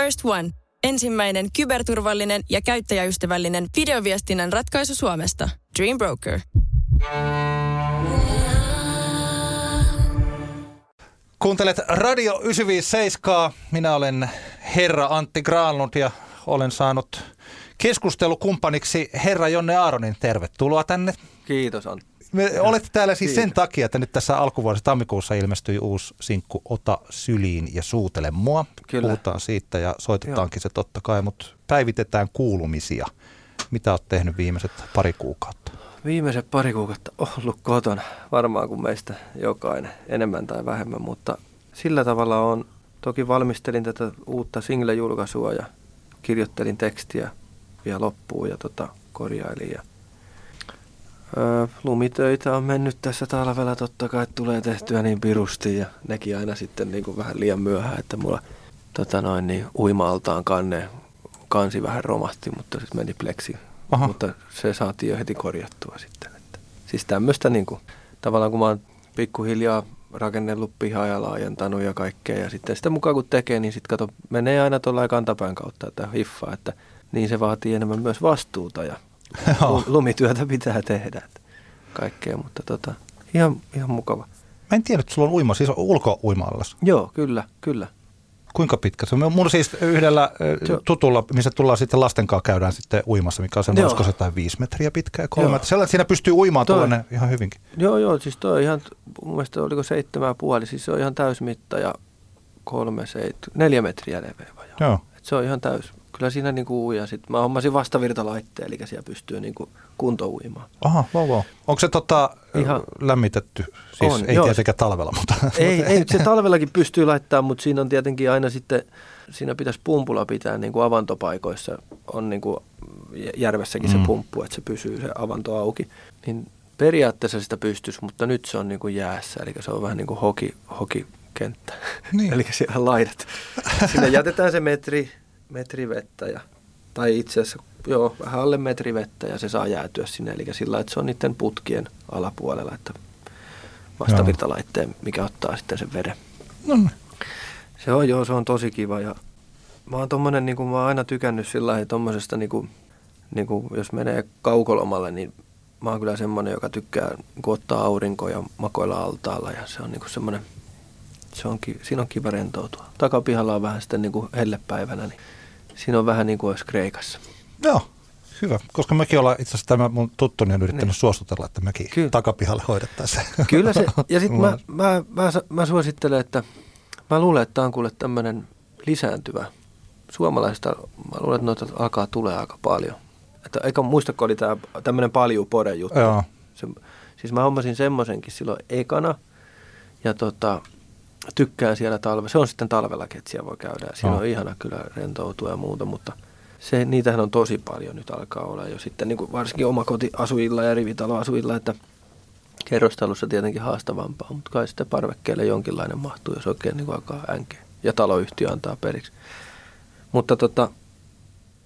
First One. Ensimmäinen kyberturvallinen ja käyttäjäystävällinen videoviestinnän ratkaisu Suomesta. Dream Broker. Kuuntelet Radio 957. Minä olen herra Antti Granlund ja olen saanut keskustelukumppaniksi herra Jonne Aaronin. Tervetuloa tänne. Kiitos Antti. Me olette täällä siis sen takia, että nyt tässä alkuvuodessa tammikuussa ilmestyi uusi sinkku Ota syliin ja suutele mua. Kyllä. Puhutaan siitä ja soitetaankin se totta kai, mutta päivitetään kuulumisia. Mitä olet tehnyt viimeiset pari kuukautta? Viimeiset pari kuukautta ollut kotona, varmaan kuin meistä jokainen, enemmän tai vähemmän, mutta sillä tavalla on, toki valmistelin tätä uutta single-julkaisua ja kirjoittelin tekstiä vielä loppuun ja tota, korjailin ja Öö, lumitöitä on mennyt tässä talvella totta kai, että tulee tehtyä niin pirusti ja nekin aina sitten niin kuin vähän liian myöhään, että mulla tota noin, niin uima-altaan kanne, kansi vähän romahti, mutta sitten meni pleksi. Aha. Mutta se saatiin jo heti korjattua sitten. Että, siis tämmöistä niin kuin, tavallaan kun mä oon pikkuhiljaa rakennellut pihaa ja laajentanut ja kaikkea ja sitten sitä mukaan kun tekee, niin sitten kato, menee aina tuolla kantapään kautta, että hiffaa, että niin se vaatii enemmän myös vastuuta ja. Lumityötä pitää tehdä. Kaikkea, mutta tota, ihan, ihan mukava. Mä en tiedä, että sulla on uima, siis ulko. Joo, kyllä, kyllä. Kuinka pitkä se on? Mulla siis yhdellä Se- ö, tutulla, missä tullaan sitten lasten kanssa käydään sitten uimassa, mikä on semmoinen, Joo. olisiko se jotain viisi metriä pitkä ja kolme Joo. Sellainen, siinä pystyy uimaan Toi- tuollainen ihan hyvinkin. Joo, joo, siis toi on ihan, mun mielestä oliko seitsemän puoli, siis se on ihan täysmitta ja kolme, seit, neljä metriä leveä vajaa. Joo. Et se on ihan täys. Kyllä siinä niinku uja. Sitten mä hommasin vastavirtalaitteen, eli siellä pystyy niinku kunto uimaan. Aha, wow, wow. Onko se tota, Ihan- lämmitetty? Siis On, ei joo. tietenkään talvella, mutta... ei, ei, se talvellakin pystyy laittamaan, mutta siinä on tietenkin aina sitten, siinä pitäisi pumpulla pitää niin kuin avantopaikoissa, on niin kuin järvessäkin mm. Se pumppu, että se pysyy se avanto auki. Niin periaatteessa sitä pystyisi, mutta nyt se on niin kuin jäässä, eli se on vähän niin kuin hoki, hokikenttä. Niin. eli siellä laidat. Sinne jätetään se metri, metri vettä ja, tai itse asiassa joo, vähän alle metri vettä ja se saa jäätyä sinne, eli sillä että se on niiden putkien alapuolella, että vastavirtalaitteen, mikä ottaa sitten sen veden. No, niin. Se on joo, se on tosi kiva ja mä oon tommonen, niin mä oon aina tykännyt sillä lailla, tommosesta niin kuin, niin kuin, jos menee kaukolomalle, niin mä oon kyllä semmonen, joka tykkää niin kuin ottaa aurinkoa ja makoilla altaalla ja se on niin kuin semmonen, se on, siinä on kiva rentoutua. Takapihalla on vähän sitten niin kuin hellepäivänä, niin siinä on vähän niin kuin olisi Kreikassa. Joo, hyvä. Koska mekin ollaan, itse asiassa tämä mun tuttuni on yrittänyt Niin. suostutella, että mekin Kyllä. takapihalle hoidettaisiin. Kyllä se, ja sitten mä, mä, mä, mä suosittelen, että mä luulen, että tämä on kuule tämmöinen lisääntyvä. Suomalaisista, mä luulen, että noita alkaa tulee aika paljon. Että eikä muista, kun oli tämä tämmöinen palju pore juttu. Joo. Se, siis mä hommasin semmoisenkin silloin ekana ja tota, tykkään siellä talve. Se on sitten talvellakin, että siellä voi käydä. ja Siinä Joo. on ihana kyllä rentoutua ja muuta, mutta se, niitähän on tosi paljon nyt alkaa olla jo sitten niin kuin varsinkin omakotiasujilla ja rivitaloasujilla, että kerrostalossa tietenkin haastavampaa, mutta kai sitten parvekkeelle jonkinlainen mahtuu, jos oikein niin kuin alkaa änkeä ja taloyhtiö antaa periksi. Mutta tota,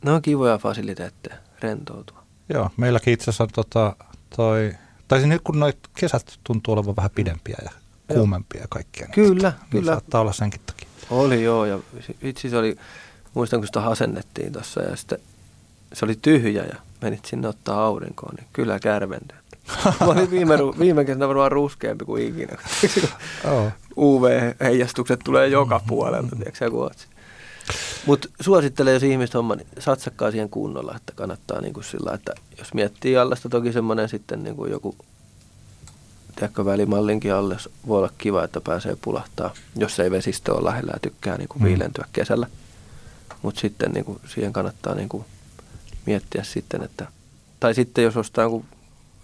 ne on kivoja fasiliteetteja rentoutua. Joo, meilläkin itse asiassa on tota, toi, tai nyt kun noit kesät tuntuu olevan vähän pidempiä ja. Kuumempia ja kaikkea. niin Kyllä, kyllä. Niin saattaa olla senkin takia. Oli joo, ja itse se oli, muistan kun sitä asennettiin tuossa ja sitten se oli tyhjä ja menit sinne ottaa aurinkoon, niin kyllä kärventyi. Mä olin viime, ru- viime kesänä varmaan ruskeampi kuin ikinä. Joo. UV-heijastukset tulee joka puolelta, tiedätkö kun oot Mutta suosittelen, jos ihmiset homma, niin satsakkaa siihen kunnolla, että kannattaa niin kuin sillä, että jos miettii allasta toki semmoinen sitten niin kuin joku tiedätkö, välimallinkin alle voi olla kiva, että pääsee pulahtaa, jos ei vesistö ole lähellä ja tykkää niin kuin Mm. viilentyä kesällä. Mutta sitten niin kuin, siihen kannattaa niin kuin, miettiä sitten, että, tai sitten jos ostaa jonkun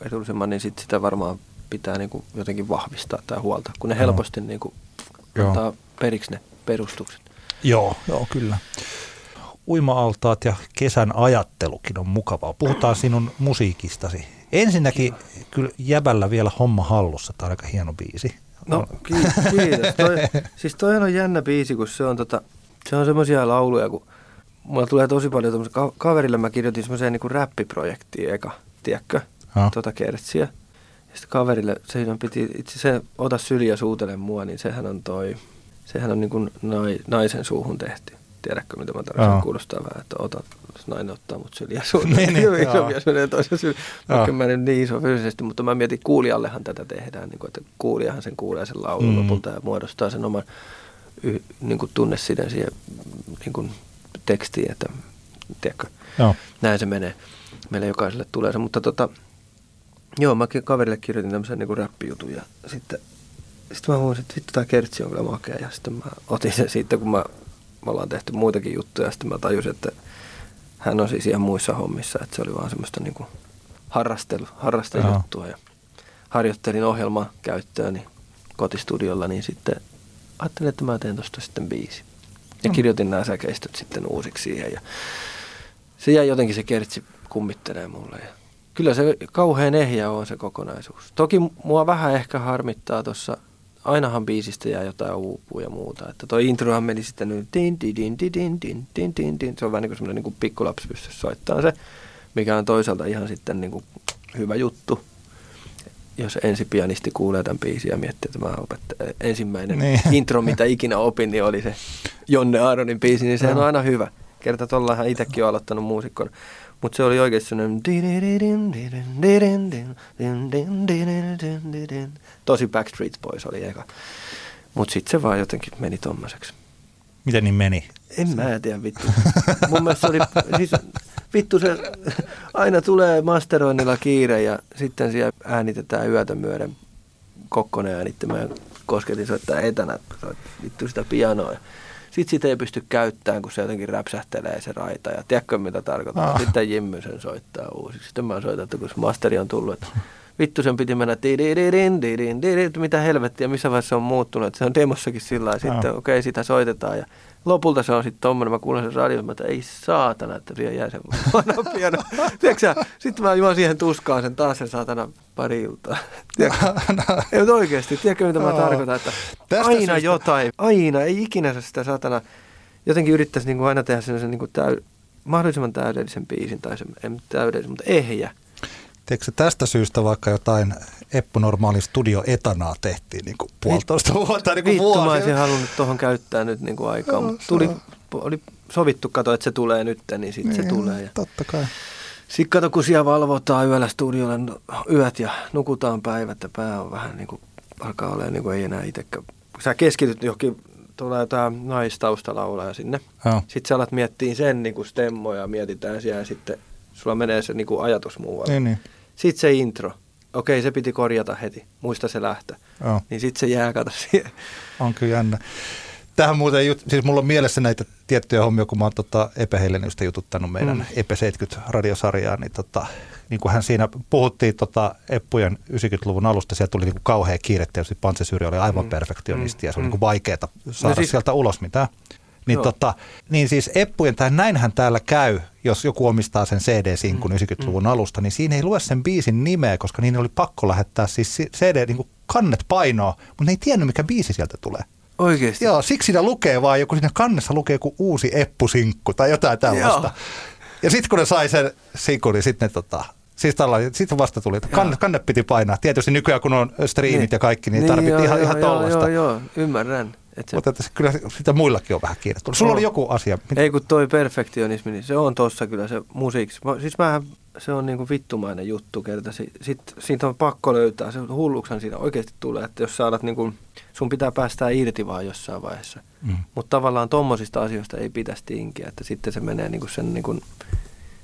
edullisemman, niin sit sitä varmaan pitää niin kuin, jotenkin vahvistaa tai huolta, kun ne Joo. helposti niin kuin, Joo. antaa periksi ne perustukset. Joo, joo, kyllä. Uima-altaat ja kesän ajattelukin on mukavaa. Puhutaan sinun musiikistasi. Ensinnäkin kyllä jäbällä vielä homma hallussa. Tämä on aika hieno biisi. No ki- kiitos. Toi, siis toi on jännä biisi, kun se on, tota, se on semmoisia lauluja, kun mulla tulee tosi paljon tommosia, ka- kaverille mä kirjoitin semmoiseen niin räppiprojektiin eka, tiedätkö, Joo. tota kertsiä. Ja sitten kaverille, se piti, itse se ota syliä suutele mua, niin sehän on toi, sehän on niin kuin nai, naisen suuhun tehty. Tiedätkö, mitä mä tarkoitan? Joo. Kuulostaa vähän, että ota, jos nainen ottaa mut syliä sun. Niin, niin, iso joo. mies menee toisen syliin. Vaikka mä en nyt niin iso fyysisesti, mutta mä mietin, kuulijallehan tätä tehdään. Niin kuin, että kuulijahan sen kuulee sen laulun Mm. lopulta ja muodostaa sen oman y, niin kuin tunnesiden siihen niin kuin tekstiin, että tiedätkö, Joo. näin se menee. Meille jokaiselle tulee se, mutta tota, joo, mä kaverille kirjoitin tämmöisen niin räppijutun ja sitten, sitten mä huomasin, että vittu tää kertsi on kyllä makea ja sitten mä otin sen siitä, kun mä, me ollaan tehty muitakin juttuja ja sitten mä tajusin, että hän on siis ihan muissa hommissa, että se oli vaan semmoista niin kuin harrastelu, harrastejuttua ja harjoittelin ohjelmaa käyttööni kotistudiolla, niin sitten ajattelin, että mä teen tosta sitten biisi. Ja Mm. kirjoitin nämä säkeistöt sitten uusiksi siihen ja se jäi jotenkin se kertsi kummittelee mulle. Ja kyllä se kauhean ehjä on se kokonaisuus. Toki mua vähän ehkä harmittaa tuossa, ainahan biisistä jää jotain uupuu ja muuta. Että toi introhan meni sitten nyt din, din, din, din, din, din, din, din, din. Se on vähän niin kuin semmoinen niin pikkulapsi soittamaan se, mikä on toisaalta ihan sitten niin kuin hyvä juttu. Jos ensipianisti kuulee tämän biisin ja miettii, että mä opettelin ensimmäinen Niin. intro, mitä ikinä opin, niin oli se Jonne Aaronin biisi, niin sehän on aina hyvä. Kerta tuollahan itsekin on aloittanut muusikkona. Mutta se oli oikeasti sellainen... Tosi Backstreet Boys oli eka. Mutta sitten se vaan jotenkin meni tommoseksi. Miten niin meni? En mä tiedä vittu. Mun mielestä se oli, siis vittu se aina tulee masteroinnilla kiire ja sitten siellä äänitetään yötä myöden Kokkonen äänittämään kosketin soittaa etänä soit, vittu sitä pianoa. Sitten sitä ei pysty käyttämään, kun se jotenkin räpsähtelee se raita. Ja tiedätkö mitä tarkoittaa? Ah. Sitten Jimmy sen soittaa uusiksi. Sitten mä soitan, että kun se masteri on tullut, että vittu sen piti mennä tidididin, didin, didin, että mitä helvettiä, missä vaiheessa se on muuttunut. Se on demossakin sillä lailla. Sitten Ah. okei, okay, sitä soitetaan ja lopulta se on sitten tommonen, mä kuulen sen radion, että ei saatana, että siihen jää se vanha piano. Tiedätkö sitten mä juon siihen tuskaan sen taas sen saatana pari iltaa. Tiedätkö? Ei, mutta oikeasti, tiedätkö mitä mä tarkoitan, että Tästä aina syystä- jotain, aina, ei ikinä se sitä saatana, jotenkin yrittäisi niin kuin aina tehdä sellaisen niin kuin täy, mahdollisimman täydellisen biisin, tai se, ei nyt täydellisen, mutta ehjä. Tiedätkö tästä syystä vaikka jotain Eppu Normaalin studio etanaa tehtiin niin kuin puolitoista vuotta, niin kuin Vittu, mä vuosi. olisin halunnut tuohon käyttää nyt niin kuin aikaa, Joo, mutta tuli, oli sovittu, kato, että se tulee nyt, niin sitten se tulee. Ja Totta kai. Sitten kato, kun siellä valvotaan yöllä studiolla no- yöt ja nukutaan päivät ja pää on vähän niin kuin, alkaa olemaan niin kuin ei enää itsekään. Kun sä keskityt johonkin, tulee jotain naistaustalaulaja sinne. Joo. Sitten sä alat miettiä sen niin kuin stemmoja, mietitään siellä ja sitten sulla menee se niin kuin ajatus muualle. Niin, niin. Sitten se intro. Okei, se piti korjata heti. Muista se lähtö. Joo. Niin sitten se jää, kato siihen. On kyllä jännä. Tähän muuten, siis mulla on mielessä näitä tiettyjä hommia, kun mä oon tota Epe jututtanut meidän mm. Epe 70-radiosarjaa, niin, tota, niin kuin hän siinä puhuttiin tota Eppujen 90-luvun alusta, sieltä tuli niin kuin kauhea kiire, tietysti Pantsesyri oli aivan mm. Perfektionisti ja se on Mm. niin vaikeaa saada No siis- sieltä ulos mitään. Niin, Joo. tota, niin siis Eppujen, tai näinhän täällä käy, jos joku omistaa sen CD-sinkun Mm. 90-luvun alusta, niin siinä ei lue sen biisin nimeä, koska niin oli pakko lähettää siis si- CD, niin kuin kannet painoa, mutta ne ei tiennyt, mikä biisi sieltä tulee. Oikeasti. Joo, siksi siinä lukee vaan joku, siinä kannessa lukee joku uusi eppusinkku tai jotain tällaista. Joo. Ja sitten kun ne sai sen sinkun, niin sitten ne tota, siis tällainen, sitten vasta tuli, että kanne, kanne piti painaa. Tietysti nykyään kun on striimit ja kaikki, niin, tarvittiin joo, ihan, joo, ihan joo, tollasta. Joo, joo, ymmärrän. Että se Mutta että kyllä sitä muillakin on vähän kiire. tullut. Sulla On. oli joku asia. Mitä- Ei kun toi perfektionismi, niin se on tossa kyllä se musiikki. Mä- Siis mähän, se on niinku vittumainen juttu kerta. Si- Sit, siitä on pakko löytää, se hulluksen siinä oikeasti tulee, että jos sä alat niinku, sun pitää päästää irti vaan jossain vaiheessa. Mm. Mutta tavallaan tommosista asioista ei pitäisi tinkiä, että sitten se menee niinku sen niinku,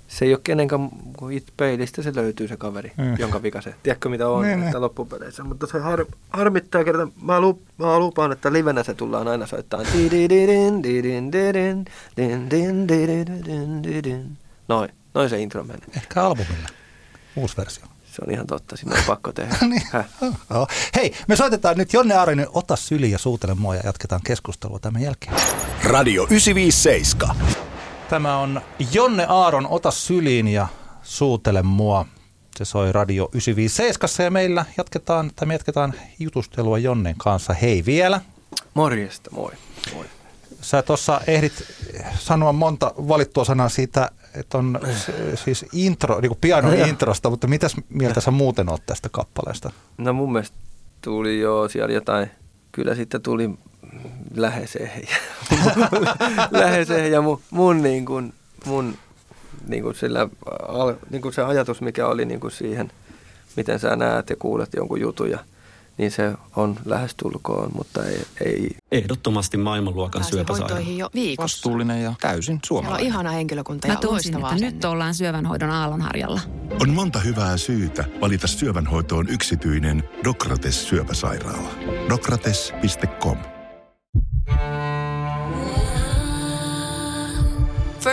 se ei ole kenenkään, kun it peilistä se löytyy se kaveri, Mm. mm. jonka vika se. Tiedätkö mitä on, Niin, että niin. loppupeleissä. Mutta se har, harmittaa kerta. Mä, lup, mä lupaan, että livenä se tullaan aina didin. Noin, noin se intro menee. Ehkä albumilla. Uusi versio. Se on ihan totta, sinne on pakko tehdä. niin. Joo. Hei, me soitetaan nyt Jonne Aarinen, ota syli ja suutele mua ja jatketaan keskustelua tämän jälkeen. Radio 957. Tämä on Jonne Aaron, ota syliin ja suutele mua. Se soi Radio 957 ja meillä jatketaan, tai me jatketaan jutustelua Jonnen kanssa. Hei vielä. Morjesta, moi. moi. Sä tuossa ehdit sanoa monta valittua sanaa siitä, että on siis intro, niin kuin pianon Joo. introsta, mutta mitäs mieltä sä muuten oot tästä kappaleesta? No mun mielestä tuli jo siellä jotain, kyllä sitten tuli lähesee lähesee ja mun, mun, niin kuin, mun niin kuin sillä, niin kuin se ajatus, mikä oli niin kuin siihen, miten sä näet ja kuulet jonkun jutun ja niin se on lähestulkoon, mutta ei... ei. Ehdottomasti maailmanluokan syöpäsairaala. jo viikossa. Vastuullinen ja täysin suomalainen. Siellä on ihana henkilökunta Mä ja tunsin, että loistavaa nyt ollaan syövänhoidon aallonharjalla. On monta hyvää syytä valita syövänhoitoon yksityinen Dokrates syöpäsairaala. Dokrates.com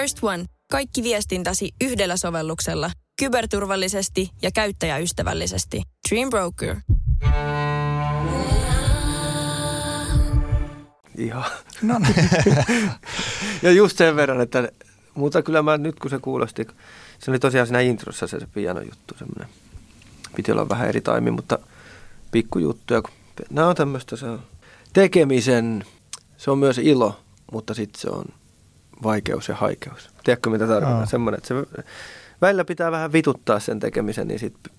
First One. Kaikki viestintäsi yhdellä sovelluksella. Kyberturvallisesti ja käyttäjäystävällisesti. Dream Broker. Ihan. No niin. ja just sen verran, että mutta kyllä mä nyt kun se kuulosti, se oli tosiaan siinä introssa se, se piano juttu semmoinen. Piti olla vähän eri taimi, mutta pikkujuttuja. Nämä on tämmöistä se on tekemisen, se on myös ilo, mutta sitten se on vaikeus ja haikeus. Tiedätkö mitä tarkoitan? Semmoinen, että se välillä pitää vähän vituttaa sen tekemisen, niin sitten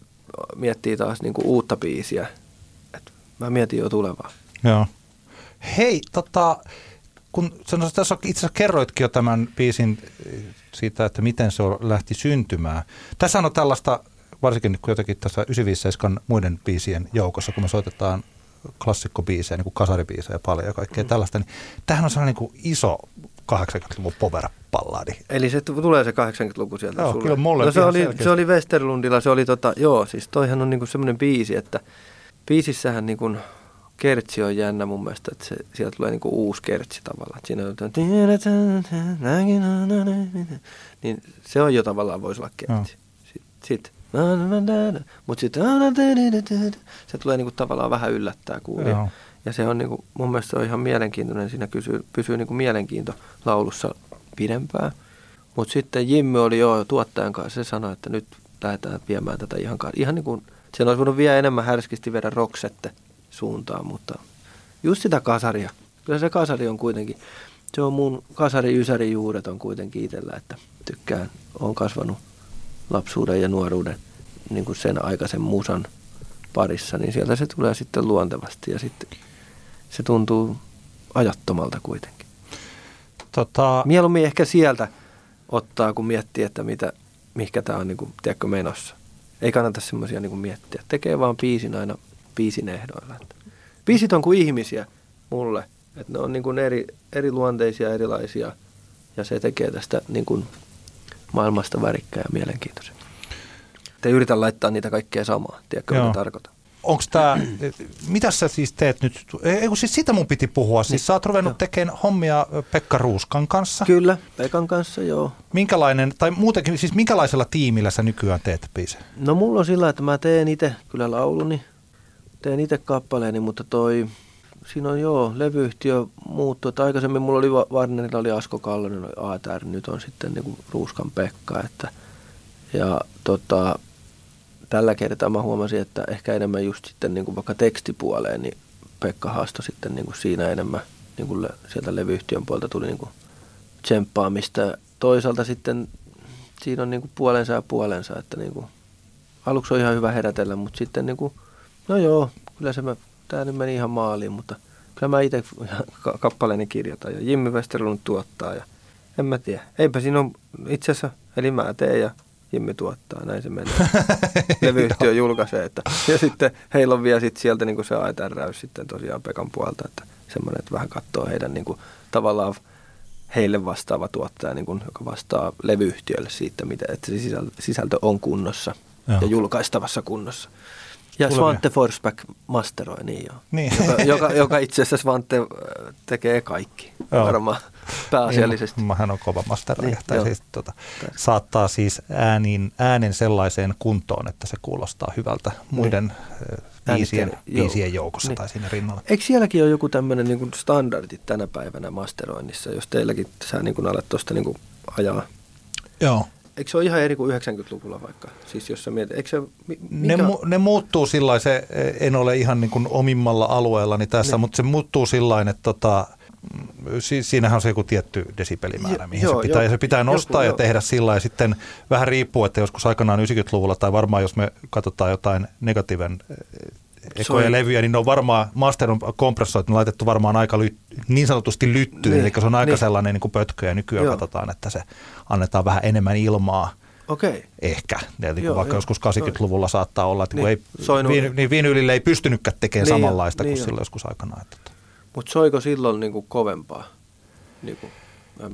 miettii taas niinku uutta biisiä. Et mä mietin jo tulevaa. Joo. Hei, tota, kun sanoisin, tässä itse asiassa kerroitkin jo tämän biisin eh, siitä, että miten se lähti syntymään. Tässä on tällaista, varsinkin kun jotenkin tässä 957 muiden biisien joukossa, kun me soitetaan klassikkobiisejä, niin kuin kasaribiisejä paljon ja kaikkea mm. tällaista, niin tämähän on sellainen niin kuin iso 80-luvun power-palladi. Eli se tulee se 80-luku sieltä Joo, sulle. kyllä mulle no, se, oli, selkeästi. se oli Westerlundilla, se oli tota, joo, siis toihan on niinku semmoinen biisi, että biisissähän niinku kertsi on jännä mun mielestä, että se, sieltä tulee niinku uusi kertsi tavallaan. Että siinä on jotain, niin se on jo tavallaan voisi olla kertsi. Sitten sit, mutta sitten se tulee niinku tavallaan vähän yllättää kuulia. Joo. Ja se on niinku, mun mielestä se on ihan mielenkiintoinen, siinä kysyy, pysyy niinku mielenkiinto laulussa pidempään. Mutta sitten Jimmy oli jo tuottajan kanssa, se sanoi, että nyt lähdetään viemään tätä ihan, ka- ihan niin kuin, sen olisi voinut vielä enemmän härskisti viedä roksette suuntaan, mutta just sitä kasaria. Kyllä se kasari on kuitenkin, se on mun kasari ysäri juuret on kuitenkin itsellä, että tykkään, on kasvanut lapsuuden ja nuoruuden niin kuin sen aikaisen musan parissa, niin sieltä se tulee sitten luontevasti ja sitten se tuntuu ajattomalta kuitenkin. Tota, Mieluummin ehkä sieltä ottaa, kun miettii, että mitä, mihinkä tämä on, niin kuin, tiedätkö, menossa. Ei kannata semmoisia niin miettiä. Tekee vaan biisin aina biisin ehdoilla. Biisit on kuin ihmisiä mulle. Että ne on niin kuin eri, eri luonteisia, erilaisia. Ja se tekee tästä niin kuin maailmasta värikkää ja mielenkiintoisen. Te yritä laittaa niitä kaikkea samaa. Tiedätkö, Joo. mitä tarkoitan? onko tämä, mitä sä siis teet nyt? Ei kun siis sitä mun piti puhua. Siis Niin. sä oot ruvennut Joo. tekemään hommia Pekka Ruuskan kanssa. Kyllä, Pekan kanssa joo. Minkälainen, tai muutenkin, siis minkälaisella tiimillä sä nykyään teet biisejä? No mulla on sillä, että mä teen itse kyllä lauluni, teen itse kappaleeni, mutta toi, siinä on joo, levyyhtiö muuttuu. Että aikaisemmin mulla oli Warnerilla oli Asko Kallonen, oli ATR, nyt on sitten niinku Ruuskan Pekka. Että, ja tota, tällä kertaa mä huomasin, että ehkä enemmän just sitten niinku vaikka tekstipuoleen, niin Pekka haastoi sitten niinku siinä enemmän, niinku le, sieltä levyyhtiön puolelta tuli niinku tsemppaamista. Toisaalta sitten siinä on niinku puolensa ja puolensa, että niinku, aluksi on ihan hyvä herätellä, mutta sitten niinku, no joo, kyllä se mä, tää nyt meni ihan maaliin, mutta kyllä mä itse ka- kappaleeni kirjoitan ja Jimmy Westerlund tuottaa ja en mä tiedä. Eipä siinä on itse asiassa, eli mä teen ja Jimmy tuottaa, näin se menee. Levyyhtiö julkaisee, että, ja sitten heillä on vielä sit sieltä niinku se ATR-räys sitten tosiaan Pekan puolta, että semmoinen, että vähän katsoo heidän niinku, tavallaan heille vastaava tuottaja, niin kuin, joka vastaa levyyhtiölle siitä, mitä, että se sisältö, on kunnossa Joo. ja julkaistavassa kunnossa. Ja Svante Forsback masteroi, niin joo. Niin. Joka, joka, joka itse asiassa Svante äh, tekee kaikki Joo. varmaan pääasiallisesti. Niin, hän on kova masteroija. Niin, tai joo. siis, tota, saattaa siis äänin, äänen sellaiseen kuntoon, että se kuulostaa hyvältä muiden niin. biisien, biisien joukossa Niin. tai siinä rinnalla. Eikö sielläkin ole joku tämmöinen niin standardit tänä päivänä masteroinnissa, jos teilläkin sä niin alat tuosta niin ajaa? Joo. Eikö se ole ihan eri kuin 90-luvulla vaikka? Siis jos sä mietit, eikö se, mi- Ne, mikä, mu, ne muuttuu sillä se en ole ihan niin kuin omimmalla alueellani tässä, Niin. mutta se muuttuu sillä että tota, mm, si, siinähän on se joku tietty desibelimäärä, Jo- mihin joo, se pitää, joo. ja se pitää nostaa Joku, ja joo. tehdä sillä lailla. Sitten vähän riippuu, että joskus aikanaan 90-luvulla tai varmaan jos me katsotaan jotain negatiiven ekoja levyjä, niin ne on varmaan, master on kompressoitu, ne on laitettu varmaan aika ly, niin sanotusti lyttyyn, niin, eli se on aika niin. sellainen niin kuin pötkö, ja nykyään Joo. katsotaan, että se annetaan vähän enemmän ilmaa. Okei. Ehkä. Eli Joo, vaikka jo. joskus 80-luvulla saattaa olla, että niin, ei, viin, niin viinylille ei pystynytkään tekemään niin, samanlaista niin, kuin silloin joskus aikanaan. Mutta soiko silloin niin kuin kovempaa? Niin kuin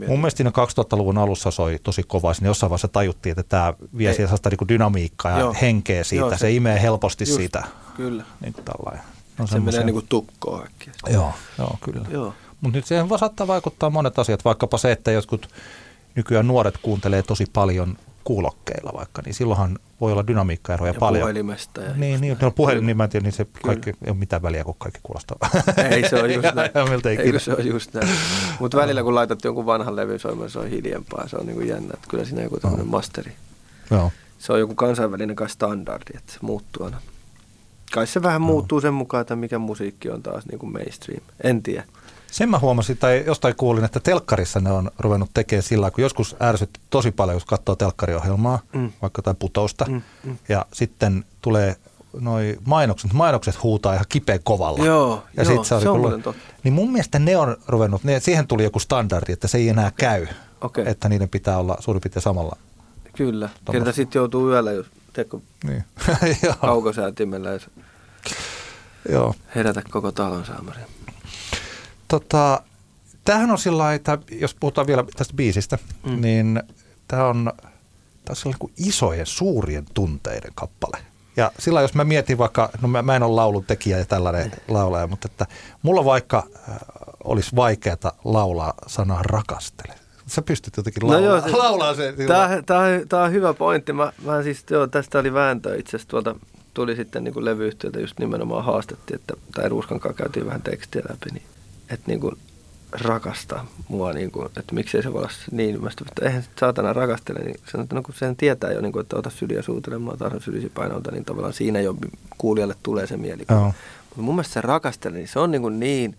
Mun mielestä siinä 2000-luvun alussa soi tosi kovaa. Siinä jossain vaiheessa tajuttiin, että tämä vie sieltä sellaista niin dynamiikkaa ja Joo. henkeä siitä. Joo, se, se imee helposti just, siitä. Kyllä. Niin kuin tällainen. No, se menee niin kuin tukkoon äkkiä. Joo, joo kyllä. Mutta nyt siihen saattaa vaikuttaa monet asiat, vaikkapa se, että jotkut nykyään nuoret kuuntelee tosi paljon kuulokkeilla vaikka, niin silloinhan voi olla dynamiikkaeroja ja paljon. puhelimesta. Ja niin, niin, no puhelin, niin mä en tiedä, niin se kaikki, ei ole mitään väliä, kun kaikki kuulostaa. ei se on just näin. ei, se on just näin. Mutta välillä kun laitat jonkun vanhan levyn soimaan, se on hiljempaa. Se on niin kuin jännä, että kyllä siinä joku tämmöinen no. masteri. Joo. Se on joku kansainvälinen kai standardi, että se muuttuu aina. Kai se vähän muuttuu sen mukaan, että mikä musiikki on taas niin kuin mainstream. En tiedä. Sen mä huomasin, tai jostain kuulin, että telkkarissa ne on ruvennut tekemään sillä kun joskus ärsytti tosi paljon, jos katsoo telkkariohjelmaa, mm. vaikka tai putousta, mm, mm. ja sitten tulee noi mainokset, mainokset huutaa ihan kipeä kovalla. Joo, ja joo, se, se on muuten totta. Niin mun mielestä ne on ruvennut, ne, siihen tuli joku standardi, että se ei enää käy, okay. että niiden pitää olla suurin piirtein samalla. Kyllä, kerta sitten joutuu yöllä, jos teko niin. kaukosäätimellä Joo. herätä koko talon saamarin. Tota, tämähän on sillä että jos puhutaan vielä tästä biisistä, mm. niin tämä on, tää on kuin isojen, suurien tunteiden kappale. Ja sillä jos mä mietin vaikka, no mä, mä en ole laulun tekijä ja tällainen mm. laulaja, mutta että mulla vaikka äh, olisi vaikeaa laulaa sanaa rakastele. Sä pystyt jotenkin laulaa, no joo, se, laulaa se. Tämä, tämä, tämä on hyvä pointti. Mä, mä siis, joo, tästä oli vääntö itse asiassa tuolta tuli sitten niin levyyhtiöltä just nimenomaan haastettiin, että, tai Ruuskan kanssa käytiin vähän tekstiä läpi, niin että niin kuin rakasta mua, niin kuin, että miksei se voi olla niin ilmestyvä, että eihän saatana rakastele, niin sanon, että no kun sen tietää jo, niin kuin, että ota syliä suutelemaan, taas sylisi painolta, niin tavallaan siinä jo kuulijalle tulee se mielikuva. Oh. Mutta mun mielestä se rakastele, niin se on niin, kuin niin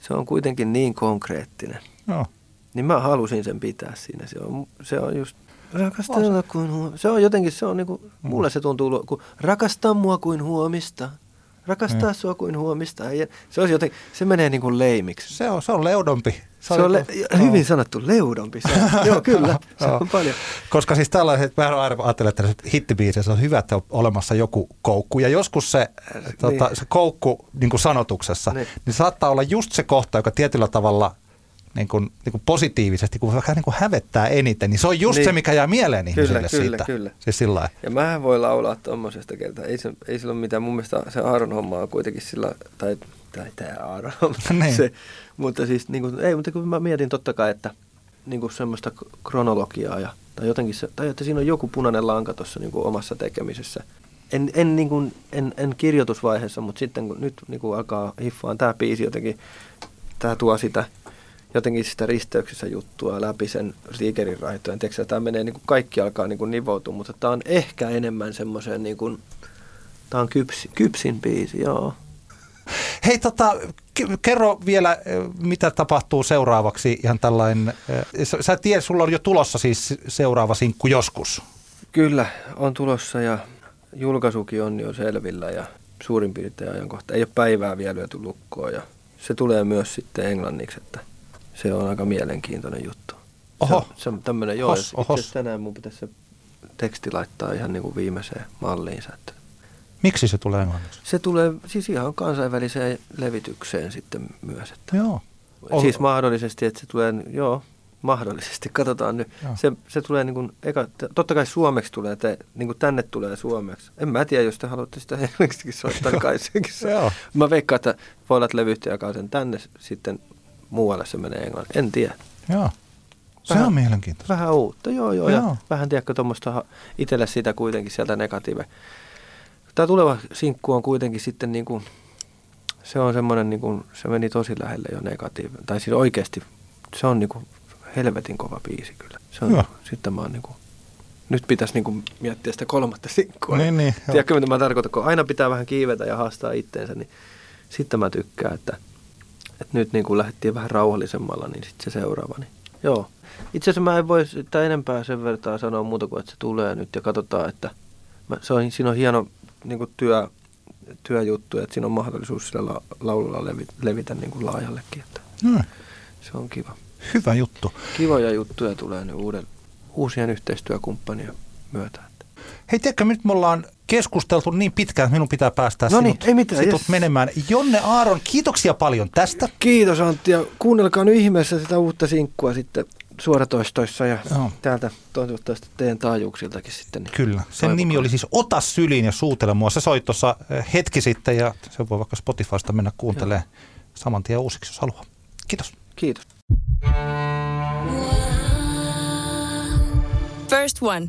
se on kuitenkin niin konkreettinen. Oh. Niin mä halusin sen pitää siinä. Se on, se on just rakastella kuin huomista. Se on jotenkin, se on niin kuin, mulle se tuntuu, kun rakastaa mua kuin huomista – Rakastaa mm. sua kuin huomista. Se, olisi joten, se menee niin kuin leimiksi. Se on, se on leudompi. Se, se on le- hyvin sanottu, leudompi. Se, joo, kyllä, se on paljon. Koska siis tällaiset, mä ajattelen, että hittibiiseissä on hyvä, että on olemassa joku koukku. Ja joskus se, niin. tota, se koukku niin kuin sanotuksessa, niin. niin saattaa olla just se kohta, joka tietyllä tavalla niin kuin, niin kuin positiivisesti, kun vähän niin kuin hävettää eniten, niin se on just niin. se, mikä jää mieleen kyllä, ihmiselle kyllä, siitä. Kyllä. Siis sillä ja mähän voi laulaa tuommoisesta kertaa. Ei, se, ei sillä ole mitään. Mun mielestä se Aaron homma on kuitenkin sillä, tai, tai tämä Aaron niin. se, mutta siis niin kuin, ei, mutta kun mä mietin totta kai, että niin kuin semmoista kronologiaa ja, tai jotenkin se, tai että siinä on joku punainen lanka tuossa niin kuin omassa tekemisessä. En, en, niin kuin, en, en kirjoitusvaiheessa, mutta sitten kun nyt niin kuin alkaa hiffaan tämä biisi jotenkin, tämä tuo sitä jotenkin sitä risteyksessä juttua läpi sen Riegerin raitojen. Tiedätkö, tämä menee niin kuin kaikki alkaa niin kuin nivoutua, mutta tämä on ehkä enemmän semmoiseen niin kuin, tämä on kypsi, kypsin biisi, joo. Hei tota, kerro vielä, mitä tapahtuu seuraavaksi ihan tällainen, sä tiedät, sulla on jo tulossa siis seuraava sinkku joskus. Kyllä, on tulossa ja julkaisukin on jo selvillä ja suurin piirtein ajankohta. Ei ole päivää vielä lyöty lukkoon ja se tulee myös sitten englanniksi, että – se on aika mielenkiintoinen juttu. Oho. Se, se on tämmöinen, joo, ohos, ohos. tänään mun pitäisi se teksti laittaa ihan niin kuin viimeiseen malliinsa. Että Miksi se tulee englanniksi? Se tulee siis ihan kansainväliseen levitykseen sitten myös. Että joo. Ol... Siis mahdollisesti, että se tulee, joo, mahdollisesti, katsotaan nyt. Se, se tulee niin kuin, eka, totta kai suomeksi tulee, te, niin kuin tänne tulee suomeksi. En mä tiedä, jos te haluatte sitä englanniksi soittaa, niin kai sekin Mä veikkaan, että voi olla, että sen tänne sitten muualle se menee englannin. En tiedä. Joo. Se vähän, on mielenkiintoista. Vähän uutta, joo joo. joo. Ja vähän tiedätkö tuommoista itselle sitä kuitenkin sieltä negatiive. Tämä tuleva sinkku on kuitenkin sitten niin kuin, se on semmoinen, niin kuin, se meni tosi lähelle jo negatiivinen. Tai siis oikeasti, se on niin kuin helvetin kova biisi kyllä. Se on, joo. sitten mä oon niin kuin, nyt pitäisi niin kuin miettiä sitä kolmatta sinkkua. Niin, niin, Tiedätkö, mitä mä tarkoitan, kun aina pitää vähän kiivetä ja haastaa itteensä, niin sitten mä tykkään, että – et nyt niin kuin lähdettiin vähän rauhallisemmalla, niin sitten se seuraava. Niin, joo. Itse asiassa mä en voi sitä enempää sen vertaa sanoa muuta kuin, että se tulee nyt ja katsotaan, että mä, se on, siinä on hieno niin kuin työ työjuttu, että siinä on mahdollisuus sillä la- laululla levi, levitä niin kuin laajallekin. Että Hmm. se on kiva. Hyvä juttu. Kivoja juttuja tulee nyt uuden, uusien yhteistyökumppanien myötä. Hei, tiedätkö, nyt me ollaan keskusteltu niin pitkään, että minun pitää päästää No niin, sinut, ei mitään, sinut yes. menemään. Jonne Aaron, kiitoksia paljon tästä. Kiitos Antti ja kuunnelkaa nyt ihmeessä sitä uutta sinkkua sitten suoratoistoissa ja Joo. täältä toivottavasti teidän taajuuksiltakin sitten. Niin Kyllä. Sen toivokaa. nimi oli siis Ota syliin ja suutele mua. Se soi tuossa eh, hetki sitten ja se voi vaikka Spotifysta mennä kuuntelemaan saman tien uusiksi, jos haluaa. Kiitos. Kiitos. First One.